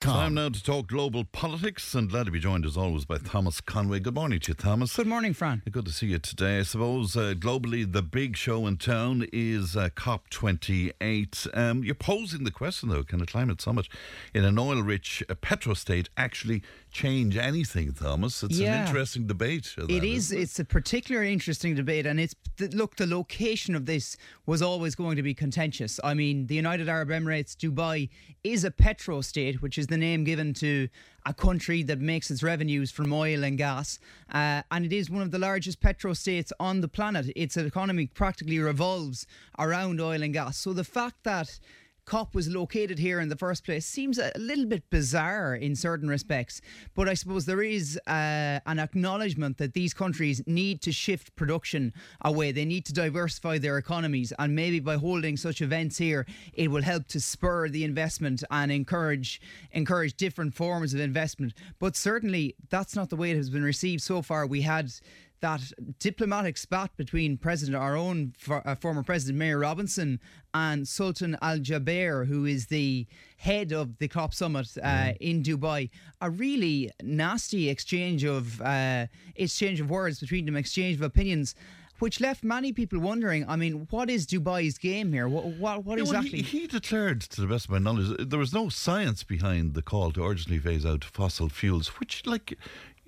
Time now to talk global politics, and glad to be joined as always by Thomas Conway. Good morning to you, Thomas. Good morning, Fran. Good to see you today. I suppose uh, globally, the big show in town is uh, COP28. Um, you're posing the question, though can a climate summit in an oil rich uh, petro state actually change anything, Thomas? It's Yeah. an interesting debate. uh, It that, is. isn't it? It's a particularly interesting debate, and it's look. The location of this was always going to be contentious. I mean, the United Arab Emirates, Dubai, is a petro state, which is the name given to a country that makes its revenues from oil and gas, uh, and it is one of the largest petro states on the planet. Its economy practically revolves around oil and gas. So the fact that COP was located here in the first place seems a little bit bizarre in certain respects. But I suppose there is uh, an acknowledgement that these countries need to shift production away. They need to diversify their economies. And maybe by holding such events here, it will help to spur the investment and encourage encourage different forms of investment. But certainly, that's not the way it has been received so far. We had that diplomatic spat between President, our own for, uh, former President Mary Robinson, and Sultan Al Jaber, who is the head of the COP summit uh, in Dubai. A really nasty exchange of uh, exchange of words between them, exchange of opinions. Which left many people wondering. I mean, what is Dubai's game here? What what, what Yeah, well, he, he declared, to the best of my knowledge, there was no science behind the call to urgently phase out fossil fuels, which, like,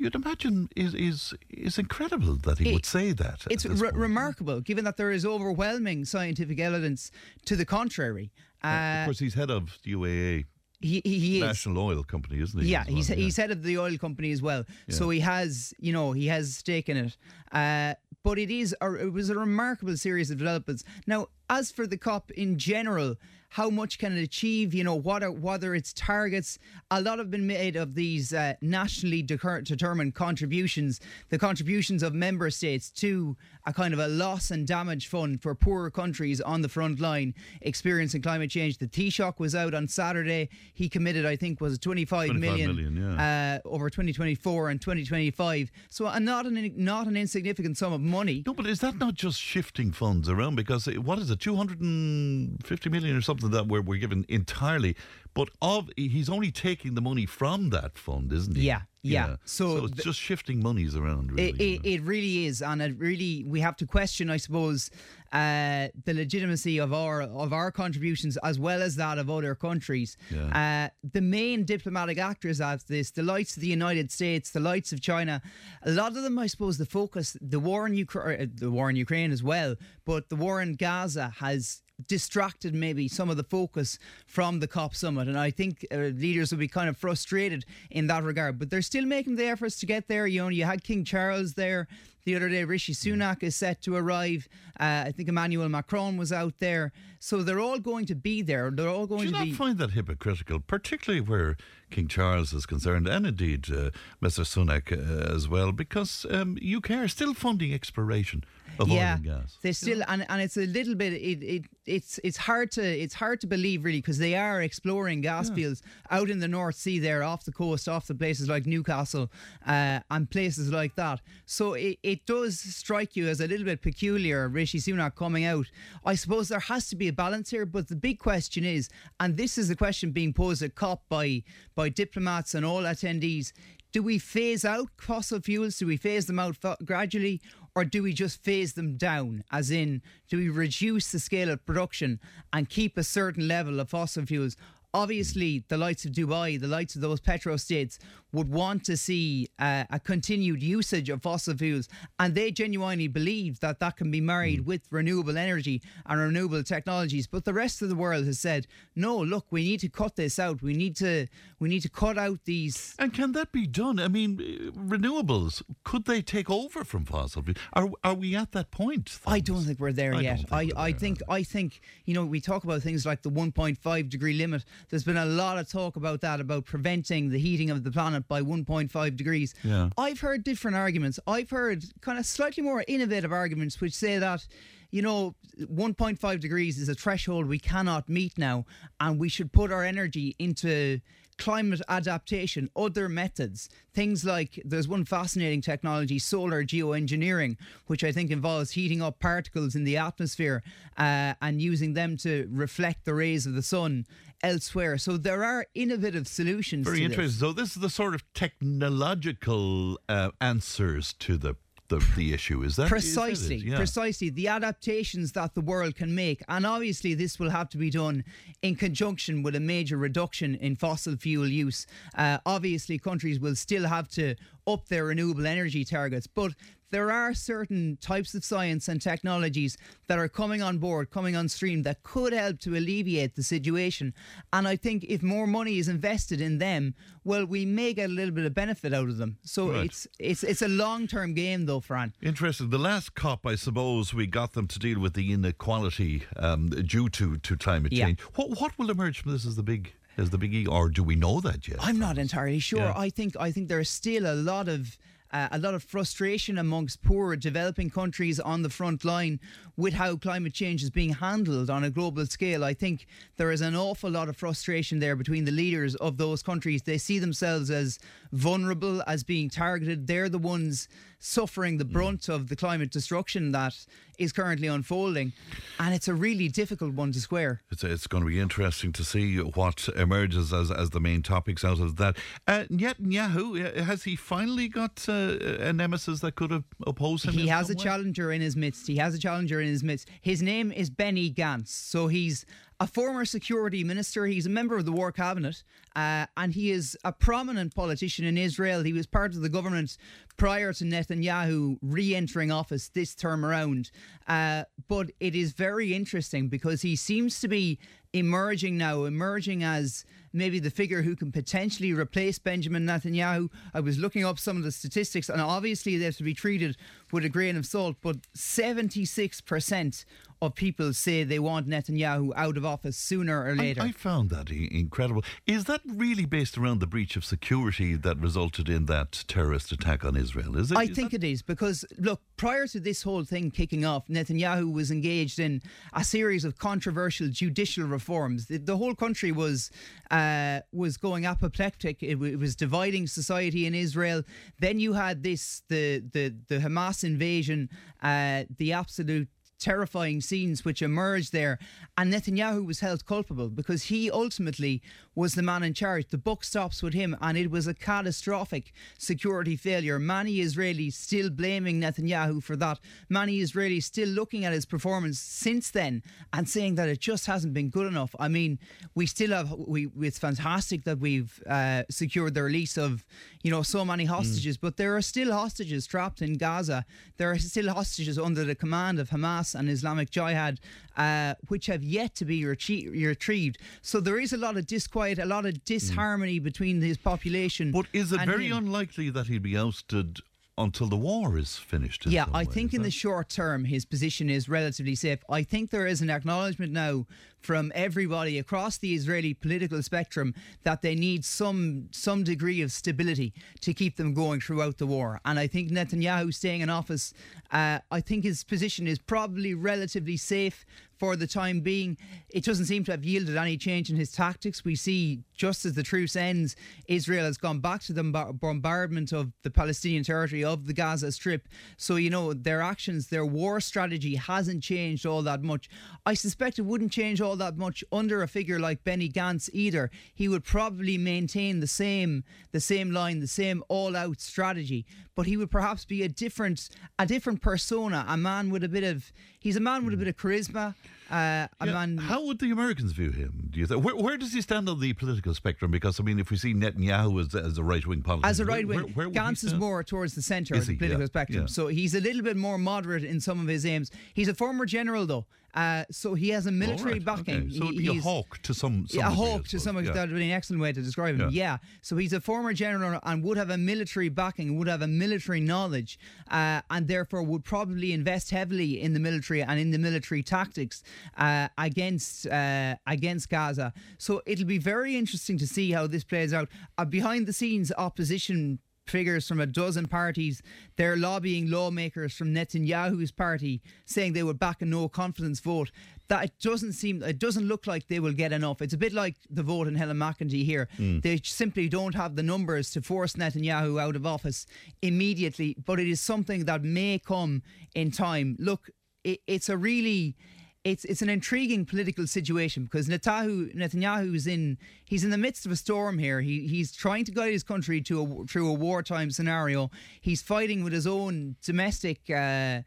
you'd imagine is is is incredible that he It- would say that. It's re- remarkable, given that there is overwhelming scientific evidence to the contrary. of Uh, course, he's head of the UAE he, he. National Oil Company, isn't he? Yeah, well? he's he's head of the oil company as well. So he has, you know, he has stake in it. Uh, but it is, a, it was a remarkable series of developments. Now, as for the COP in general, how much can it achieve? You know, what are what are its targets? A lot have been made of these uh, nationally decur- determined contributions, the contributions of member states to a kind of a loss and damage fund for poorer countries on the front line experiencing climate change. The Taoiseach was out on Saturday. He committed, I think, was 25 25 million, million, uh, over 2024 and 2025. So uh, not an not an insignificant sum of money. No, but is that not just shifting funds around? Because it- what is it, 250 million or something that we're, we're given entirely? But of he's only taking the money from that fund, isn't he? Yeah, yeah. So, So it's th- just shifting monies around, really. It, you it, know. it really is, and it really we have to question, I suppose, uh, the legitimacy of our of our contributions as well as that of other countries. Uh, the main diplomatic actors at this, the lights of the United States, the lights of China, a lot of them, I suppose, the focus, the war in Ukraine, the war in Ukraine as well, but the war in Gaza has distracted maybe some of the focus from the COP summit. And I think uh, leaders will be kind of frustrated in that regard. But they're still making the efforts to get there. You know, you had King Charles there the other day. Rishi Sunak is set to arrive. Uh, I think Emmanuel Macron was out there. So they're all going to be there. They're all Do going you to not be. find that hypocritical, particularly where King Charles is concerned, and indeed uh, Mr. Sunak uh, as well, because um, UK are still funding exploration of oil and gas. they still and, and it's a little bit it, it it's it's hard to it's hard to believe really because they are exploring gas fields out in the North Sea there off the coast off the places like Newcastle uh, and places like that so it, it does strike you as a little bit peculiar Rishi Sunak coming out I suppose there has to be a balance here but the big question is and this is a question being posed at COP by by diplomats and all attendees do we phase out fossil fuels? Do we phase them out gradually? Or do we just phase them down? As in, do we reduce the scale of production and keep a certain level of fossil fuels? Obviously, the likes of Dubai, the likes of those petro states would want to see uh, a continued usage of fossil fuels, and they genuinely believe that that can be married with renewable energy and renewable technologies. But the rest of the world has said, no, look, we need to cut this out. We need to we need to cut out these And can that be done? I mean, renewables, could they take over from fossil fuels? Are, are we at that point? I don't think we're there I yet. I, I think I think you know we talk about things like the 1.5 degree limit. There's been a lot of talk about that about preventing the heating of the planet by 1.5 degrees. Yeah. I've heard different arguments. I've heard kind of slightly more innovative arguments which say that you know 1.5 degrees is a threshold we cannot meet now and we should put our energy into climate adaptation, other methods, things like there's one fascinating technology, solar geoengineering, which I think involves heating up particles in the atmosphere uh, and using them to reflect the rays of the sun elsewhere. So there are innovative solutions. Very interesting. This. So this is the sort of technological uh, answers to the the, the issue. Is that precisely is that yeah. precisely the adaptations that the world can make, and obviously this will have to be done in conjunction with a major reduction in fossil fuel use. Uh, obviously, countries will still have to up their renewable energy targets, but there are certain types of science and technologies that are coming on board, coming on stream that could help to alleviate the situation. And I think if more money is invested in them, well, we may get a little bit of benefit out of them. So right. it's it's it's a long term game, though, Fran. Interesting. The last COP, I suppose, we got them to deal with the inequality um, due to to climate change. Yeah. What what will emerge from this as the big as the biggie, or do we know that yet? I'm not entirely sure. Yeah. I think I think there's still a lot of uh, a lot of frustration amongst poor developing countries on the front line with how climate change is being handled on a global scale. I think there is an awful lot of frustration there between the leaders of those countries. They see themselves as vulnerable, as being targeted. They're the ones suffering the brunt of the climate destruction that is currently unfolding. And it's a really difficult one to square. It's, it's going to be interesting to see what emerges as, as the main topics out of that. Uh, Netanyahu, uh, has he finally got uh, a nemesis that could oppose him? He has a way? challenger in his midst. He has a challenger in his midst. His name is Benny Gantz. So he's a former security minister. He's a member of the war cabinet, uh, and he is a prominent politician in Israel. He was part of the government prior to Netanyahu re entering office this term around. Uh, but it is very interesting because he seems to be emerging now, emerging as maybe the figure who can potentially replace Benjamin Netanyahu. I was looking up some of the statistics, and obviously they have to be treated with a grain of salt, but 76% of people say they want Netanyahu out of office sooner or later. I, I, found that incredible. Is that really based around the breach of security that resulted in that terrorist attack on Israel? Is it? I is think that? it is because look, prior to this whole thing kicking off, Netanyahu was engaged in a series of controversial judicial reforms. The, the whole country was uh, was going apoplectic. It, it was dividing society in Israel. Then you had this the the the Hamas invasion, uh, the absolute terrifying scenes which emerged there. And Netanyahu was held culpable because he ultimately was the man in charge. The buck stops with him, and it was a catastrophic security failure. Many Israelis still blaming Netanyahu for that. Many Israelis still looking at his performance since then and saying that it just hasn't been good enough. I mean, we still have. We it's fantastic that we've uh, secured the release of you know so many hostages, mm. but there are still hostages trapped in Gaza. There are still hostages under the command of Hamas and Islamic Jihad, uh, which have yet to be retrieved. So there is a lot of disquiet, a lot of disharmony mm. between his population. But is it very him. unlikely that he'd be ousted until the war is finished. Yeah, I think in the short term his position is relatively safe. I think there is an acknowledgement now from everybody across the Israeli political spectrum that they need some some degree of stability to keep them going throughout the war. And I think Netanyahu staying in office, uh, I think his position is probably relatively safe for the time being. It doesn't seem to have yielded any change in his tactics. We see just as the truce ends, Israel has gone back to the bombardment of the Palestinian territory of the Gaza Strip. So, you know, their actions, their war strategy hasn't changed all that much. I suspect it wouldn't change all that much under a figure like Benny Gantz either. He would probably maintain the same the same line, the same all-out strategy, but he would perhaps be a different a different persona, a man with a bit of he's a man with a bit of charisma. Uh, a yeah, man. How would the Americans view him? Do you think? Where, where, does he stand on the political spectrum? Because I mean, if we see Netanyahu as, as a right wing politician, as a right wing, Gantz is more towards the centre of the political yeah, spectrum. Yeah. So he's a little bit more moderate in some of his aims. He's a former general, though. Uh, so he has a military right, backing. Okay. So he, a hawk to some, some a hawk to some extent. Yeah. That would be an excellent way to describe him. Yeah. yeah. So he's a former general and would have a military backing, would have a military knowledge, uh, and therefore would probably invest heavily in the military and in the military tactics uh, against uh, against Gaza. So it'll be very interesting to see how this plays out. A behind the scenes opposition figures from a dozen parties. They're lobbying lawmakers from Netanyahu's party, saying they would back a no confidence vote. That it doesn't seem, it doesn't look like they will get enough. It's a bit like the vote in Helen McEntee here. Hmm. They simply don't have the numbers to force Netanyahu out of office immediately, but it is something that may come in time. Look, it, it's a really it's it's an intriguing political situation because Netanyahu Netanyahu is in he's in the midst of a storm here. He he's trying to guide his country to a, through a wartime scenario. He's fighting with his own domestic uh,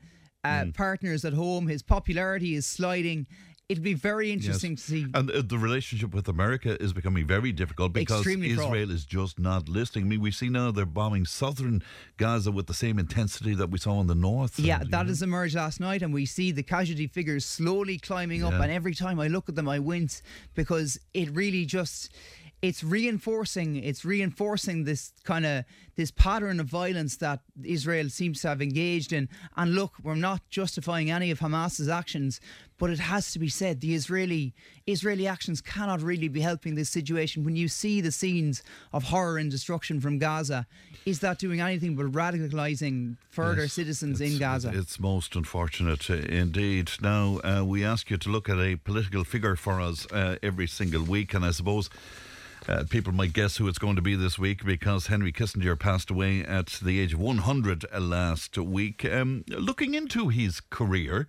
uh, partners at home. His popularity is sliding. It'd be very interesting Yes. to see. And uh, the relationship with America is becoming very difficult because Extremely. Israel is just not listening. I mean, we see now they're bombing southern Gaza with the same intensity that we saw in the north. Yeah, and, that know. has emerged last night, and we see the casualty figures slowly climbing up. And every time I look at them, I wince because it really just it's reinforcing it's reinforcing this kind of this pattern of violence that Israel seems to have engaged in. And look, we're not justifying any of Hamas's actions, but it has to be said the Israeli Israeli actions cannot really be helping this situation. When you see the scenes of horror and destruction from Gaza, is that doing anything but radicalizing further Yes, citizens in Gaza? It's most unfortunate uh, indeed. Now, uh, we ask you to look at a political figure for us uh, every single week, and I suppose. Uh, people might guess who it's going to be this week because Henry Kissinger passed away at the age of 100 last week. Um, looking into his career,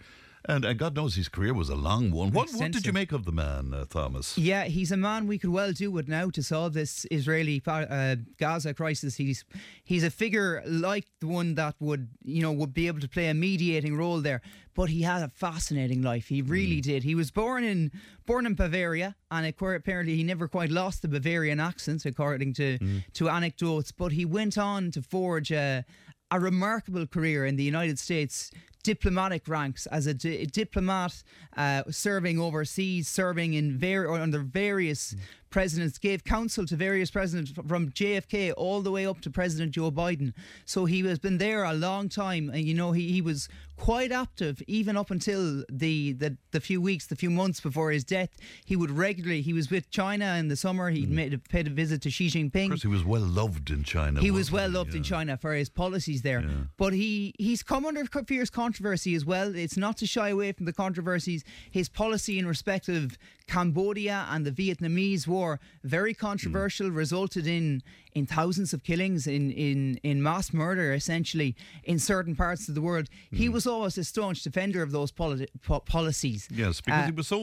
and God knows his career was a long one. What, what did you make of the man, uh, Thomas? Yeah, he's a man we could well do with now to solve this Israeli uh, Gaza crisis. He's he's a figure like the one that would you know would be able to play a mediating role there. But he had a fascinating life. He really did. He was born in born in Bavaria, and apparently he never quite lost the Bavarian accent, according to to anecdotes. But he went on to forge a, a remarkable career in the United States diplomatic ranks as a di- diplomat uh, serving overseas, serving in or under various presidents, gave counsel to various presidents from JFK all the way up to President Joe Biden. So he has been there a long time, and you know he, he was quite active even up until the, the the few weeks, the few months before his death. He would regularly he was with China in the summer. He mm-hmm. made paid a visit to Xi Jinping. Of course, he was well loved in China. He was well loved in China for his policies there, but he he's come under fierce controversy as well. It's not to shy away from the controversies. His policy in respect of Cambodia and the Vietnamese War very controversial, resulted in in thousands of killings, in in in mass murder, essentially in certain parts of the world. He was always a staunch defender of those politi- po- policies. Yes, because Uh, he was so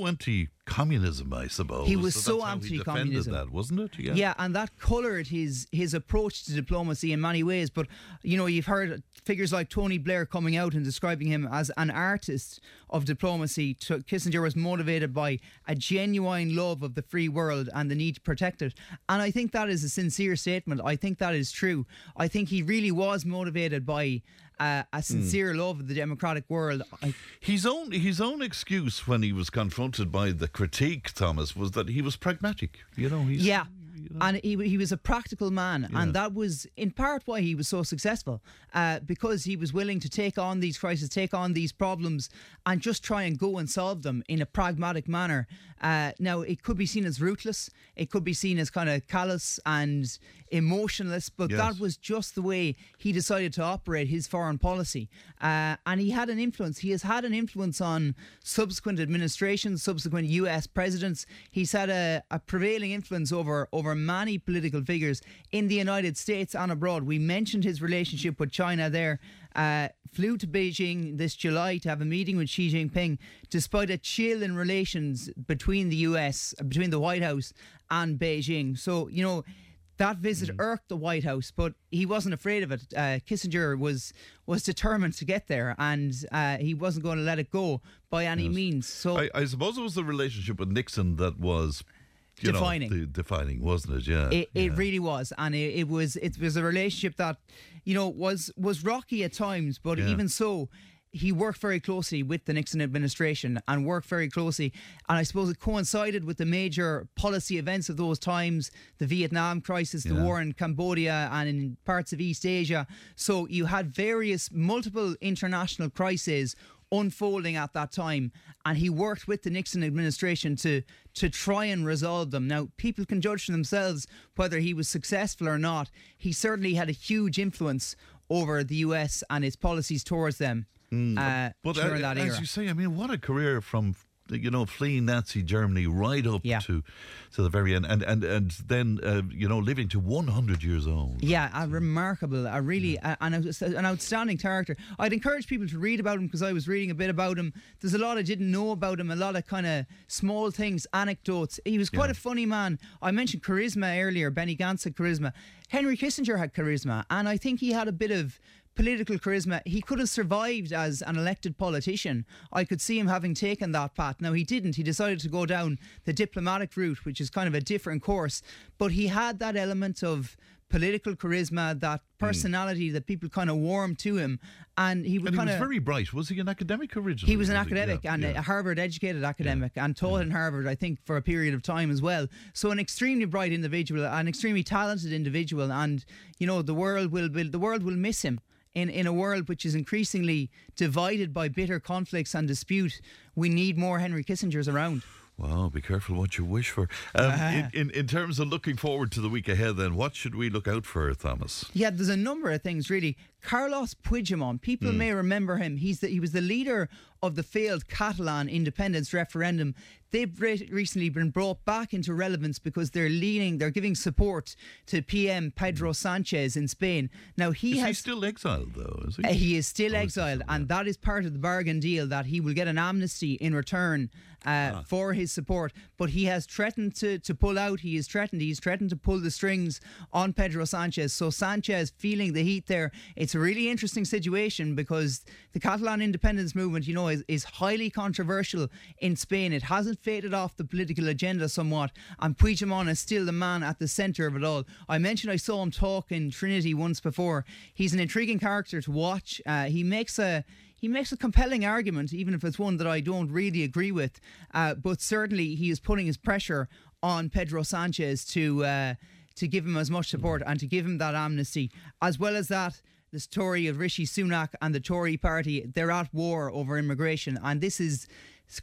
anti-communism, I suppose. He was so defended anti-communism. that, wasn't it? Yeah. Yeah, and that coloured his his approach to diplomacy in many ways. But you know, you've heard figures like Tony Blair coming out and describing him as an artist of diplomacy. Kissinger was motivated by a genuine love of the free world and the need to protect it. And I think that is a sincere statement. I think that is true. I think he really was motivated by. Uh, a sincere love of the democratic world. I, His own his own excuse when he was confronted by the critique, Thomas, was that he was pragmatic. You know, he's Yeah. And he, he was a practical man, and that was in part why he was so successful, uh, because he was willing to take on these crises, take on these problems, and just try and go and solve them in a pragmatic manner. Uh, now, it could be seen as ruthless, it could be seen as kind of callous and emotionless, but Yes. that was just the way he decided to operate his foreign policy. Uh, and he had an influence. He has had an influence on subsequent administrations, subsequent US presidents. He's had a, a prevailing influence over, over many political figures in the United States and abroad. We mentioned his relationship with China there. Uh, flew to Beijing this July to have a meeting with Xi Jinping, despite a chill in relations between the US, between the White House and Beijing. So, you know, that visit irked the White House, but he wasn't afraid of it. Uh, Kissinger was was determined to get there, and uh, he wasn't going to let it go by any means. So I, I suppose it was the relationship with Nixon that was you know, Defining. the- defining, wasn't it? Yeah. it, it yeah. really was, and it, it was it was a relationship that you know was was rocky at times, but Yeah. even so. He worked very closely with the Nixon administration and worked very closely. And I suppose it coincided with the major policy events of those times the Vietnam crisis, the war in Cambodia, and in parts of East Asia. So you had various, multiple international crises unfolding at that time, and he worked with the Nixon administration to to try and resolve them. Now, people can judge for themselves whether he was successful or not. He certainly had a huge influence over the U.S. and its policies towards them uh, But during uh, that as era. you say, I mean, what a career from you know fleeing Nazi Germany right up Yeah. to to the very end, and and and then uh, you know living to 100 years old. Yeah, a remarkable, a really a- an, an outstanding character. I'd encourage people to read about him because I was reading a bit about him. There's a lot I didn't know about him, a lot of kind of small things, anecdotes. He was quite Yeah. a funny man. I mentioned charisma earlier. Benny Gantz had charisma. Henry Kissinger had charisma, and I think he had a bit of political charisma. He could have survived as an elected politician. I could see him having taken that path. Now he didn't. He decided to go down the diplomatic route, which is kind of a different course. But he had that element of political charisma, that hmm. personality that people kind of warmed to him, and he And he was very bright. Was he an academic originally? He was an he? academic Yeah, and yeah. a Harvard educated academic and taught in Harvard, I think, for a period of time as well. So an extremely bright individual, an extremely talented individual, and you know the world will, will the world will miss him. In, in a world which is increasingly divided by bitter conflicts and dispute, we need more Henry Kissingers around. Wow, be careful what you wish for. Um, in, in, in terms of looking forward to the week ahead, then, what should we look out for, Thomas? Yeah, there's a number of things really. Carlos Puigdemont, people Hmm. may remember him. He's the, he was the leader of the failed Catalan independence referendum. They've re- recently been brought back into relevance because they're leaning, they're giving support to PM Pedro Sanchez in Spain. Now he Is has he still exiled, though? Is he? uh, he is still Oh, exiled, still, and that is part of the bargain deal that he will get an amnesty in return uh, Ah. for his support. But he has threatened to, to pull out. He is threatened. He's threatened to pull the strings on Pedro Sanchez. So Sanchez feeling the heat there. It's a really interesting situation because the Catalan independence movement, you know, is, is highly controversial in Spain. It hasn't faded off the political agenda somewhat, and Puigdemont is still the man at the centre of it all. I mentioned I saw him talk in Trinity once before. He's an intriguing character to watch. Uh, he makes a he makes a compelling argument, even if it's one that I don't really agree with. Uh, but certainly, he is putting his pressure on Pedro Sanchez to uh, to give him as much support and to give him that amnesty, as well as that. The story of Rishi Sunak and the Tory party, they're at war over immigration. And this is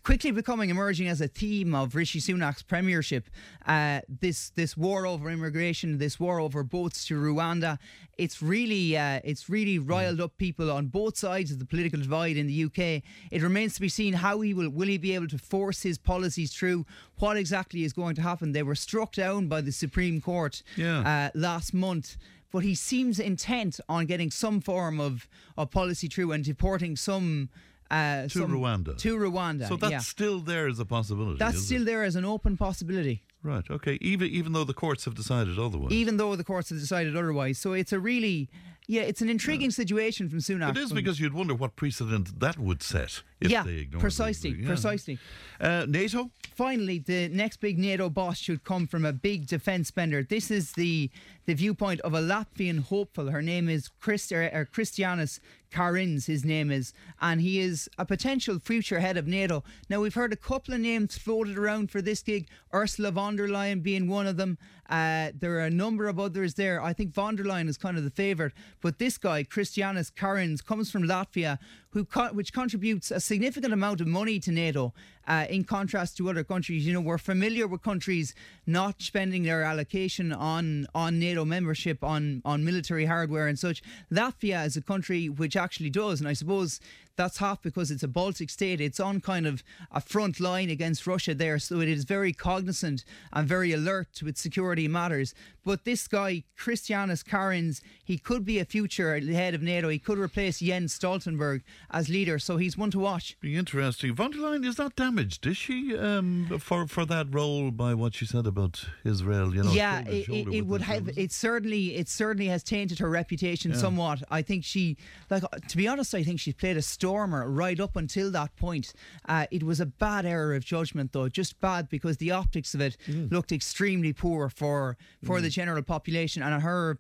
quickly becoming emerging as a theme of Rishi Sunak's premiership. Uh, this this war over immigration, this war over boats to Rwanda, it's really uh, it's really riled up people on both sides of the political divide in the UK. It remains to be seen how he will will he be able to force his policies through. What exactly is going to happen? They were struck down by the Supreme Court Yeah. uh, last month. But he seems intent on getting some form of, of policy through and deporting some uh, To some- Rwanda. To Rwanda. so that's yeah. still there as a possibility. That's still it? there as an open possibility, Right. Okay. Even even though the courts have decided otherwise. even though the courts have decided otherwise. So it's a really, yeah, it's an intriguing situation from Sunak. it is because you'd wonder what precedent that would set if yeah, they ignore precisely, yeah. precisely. Uh, NATO. Finally, the next big NATO boss should come from a big defence spender. This is the the viewpoint of a Latvian hopeful. Her name is Christ, or, or Krisjanis Karins, his name is, and he is a potential future head of NATO. Now, we've heard a couple of names floated around for this gig, Ursula von der Leyen being one of them. Uh, there are a number of others there. I think von der Leyen is kind of the favourite, but this guy, Krisjanis Karins, comes from Latvia, who co- which contributes a significant amount of money to NATO. Uh, in contrast to other countries, you know, we're familiar with countries not spending their allocation on on NATO membership, on on military hardware and such. Latvia is a country which actually does, and I suppose that's half because it's a Baltic state. It's on kind of a front line against Russia there, so it is very cognizant and very alert its security matters. But this guy, Krisjanis Karins, he could be a future head of NATO. He could replace Jens Stoltenberg as leader, so he's one to watch. Be interesting. Von der Leyen is not damaged, is she, um, for for that role by what she said about Israel? You know, yeah, it, it, it would have. It certainly, it certainly has tainted her reputation somewhat. I think she, like, to be honest, I think she played a stormer right up until that point. Uh, it was a bad error of judgment, though, just bad because the optics of it Mm. looked extremely poor for for the general population and her.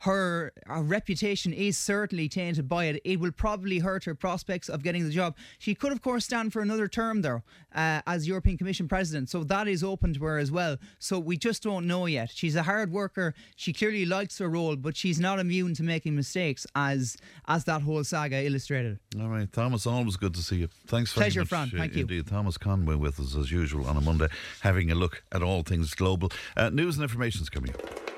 Her, her reputation is certainly tainted by it. It will probably hurt her prospects of getting the job. She could, of course, stand for another term though, uh, as European Commission president, so that is open to her as well. So we just don't know yet. She's a hard worker. She clearly likes her role, but she's not immune to making mistakes, as as that whole saga illustrated. All right, Thomas, always good to see you. Thanks very Pleasure, much. Fran. Thank uh, you. Indeed, Thomas Conway with us as usual on a Monday, having a look at all things global. Uh, news and information is coming up.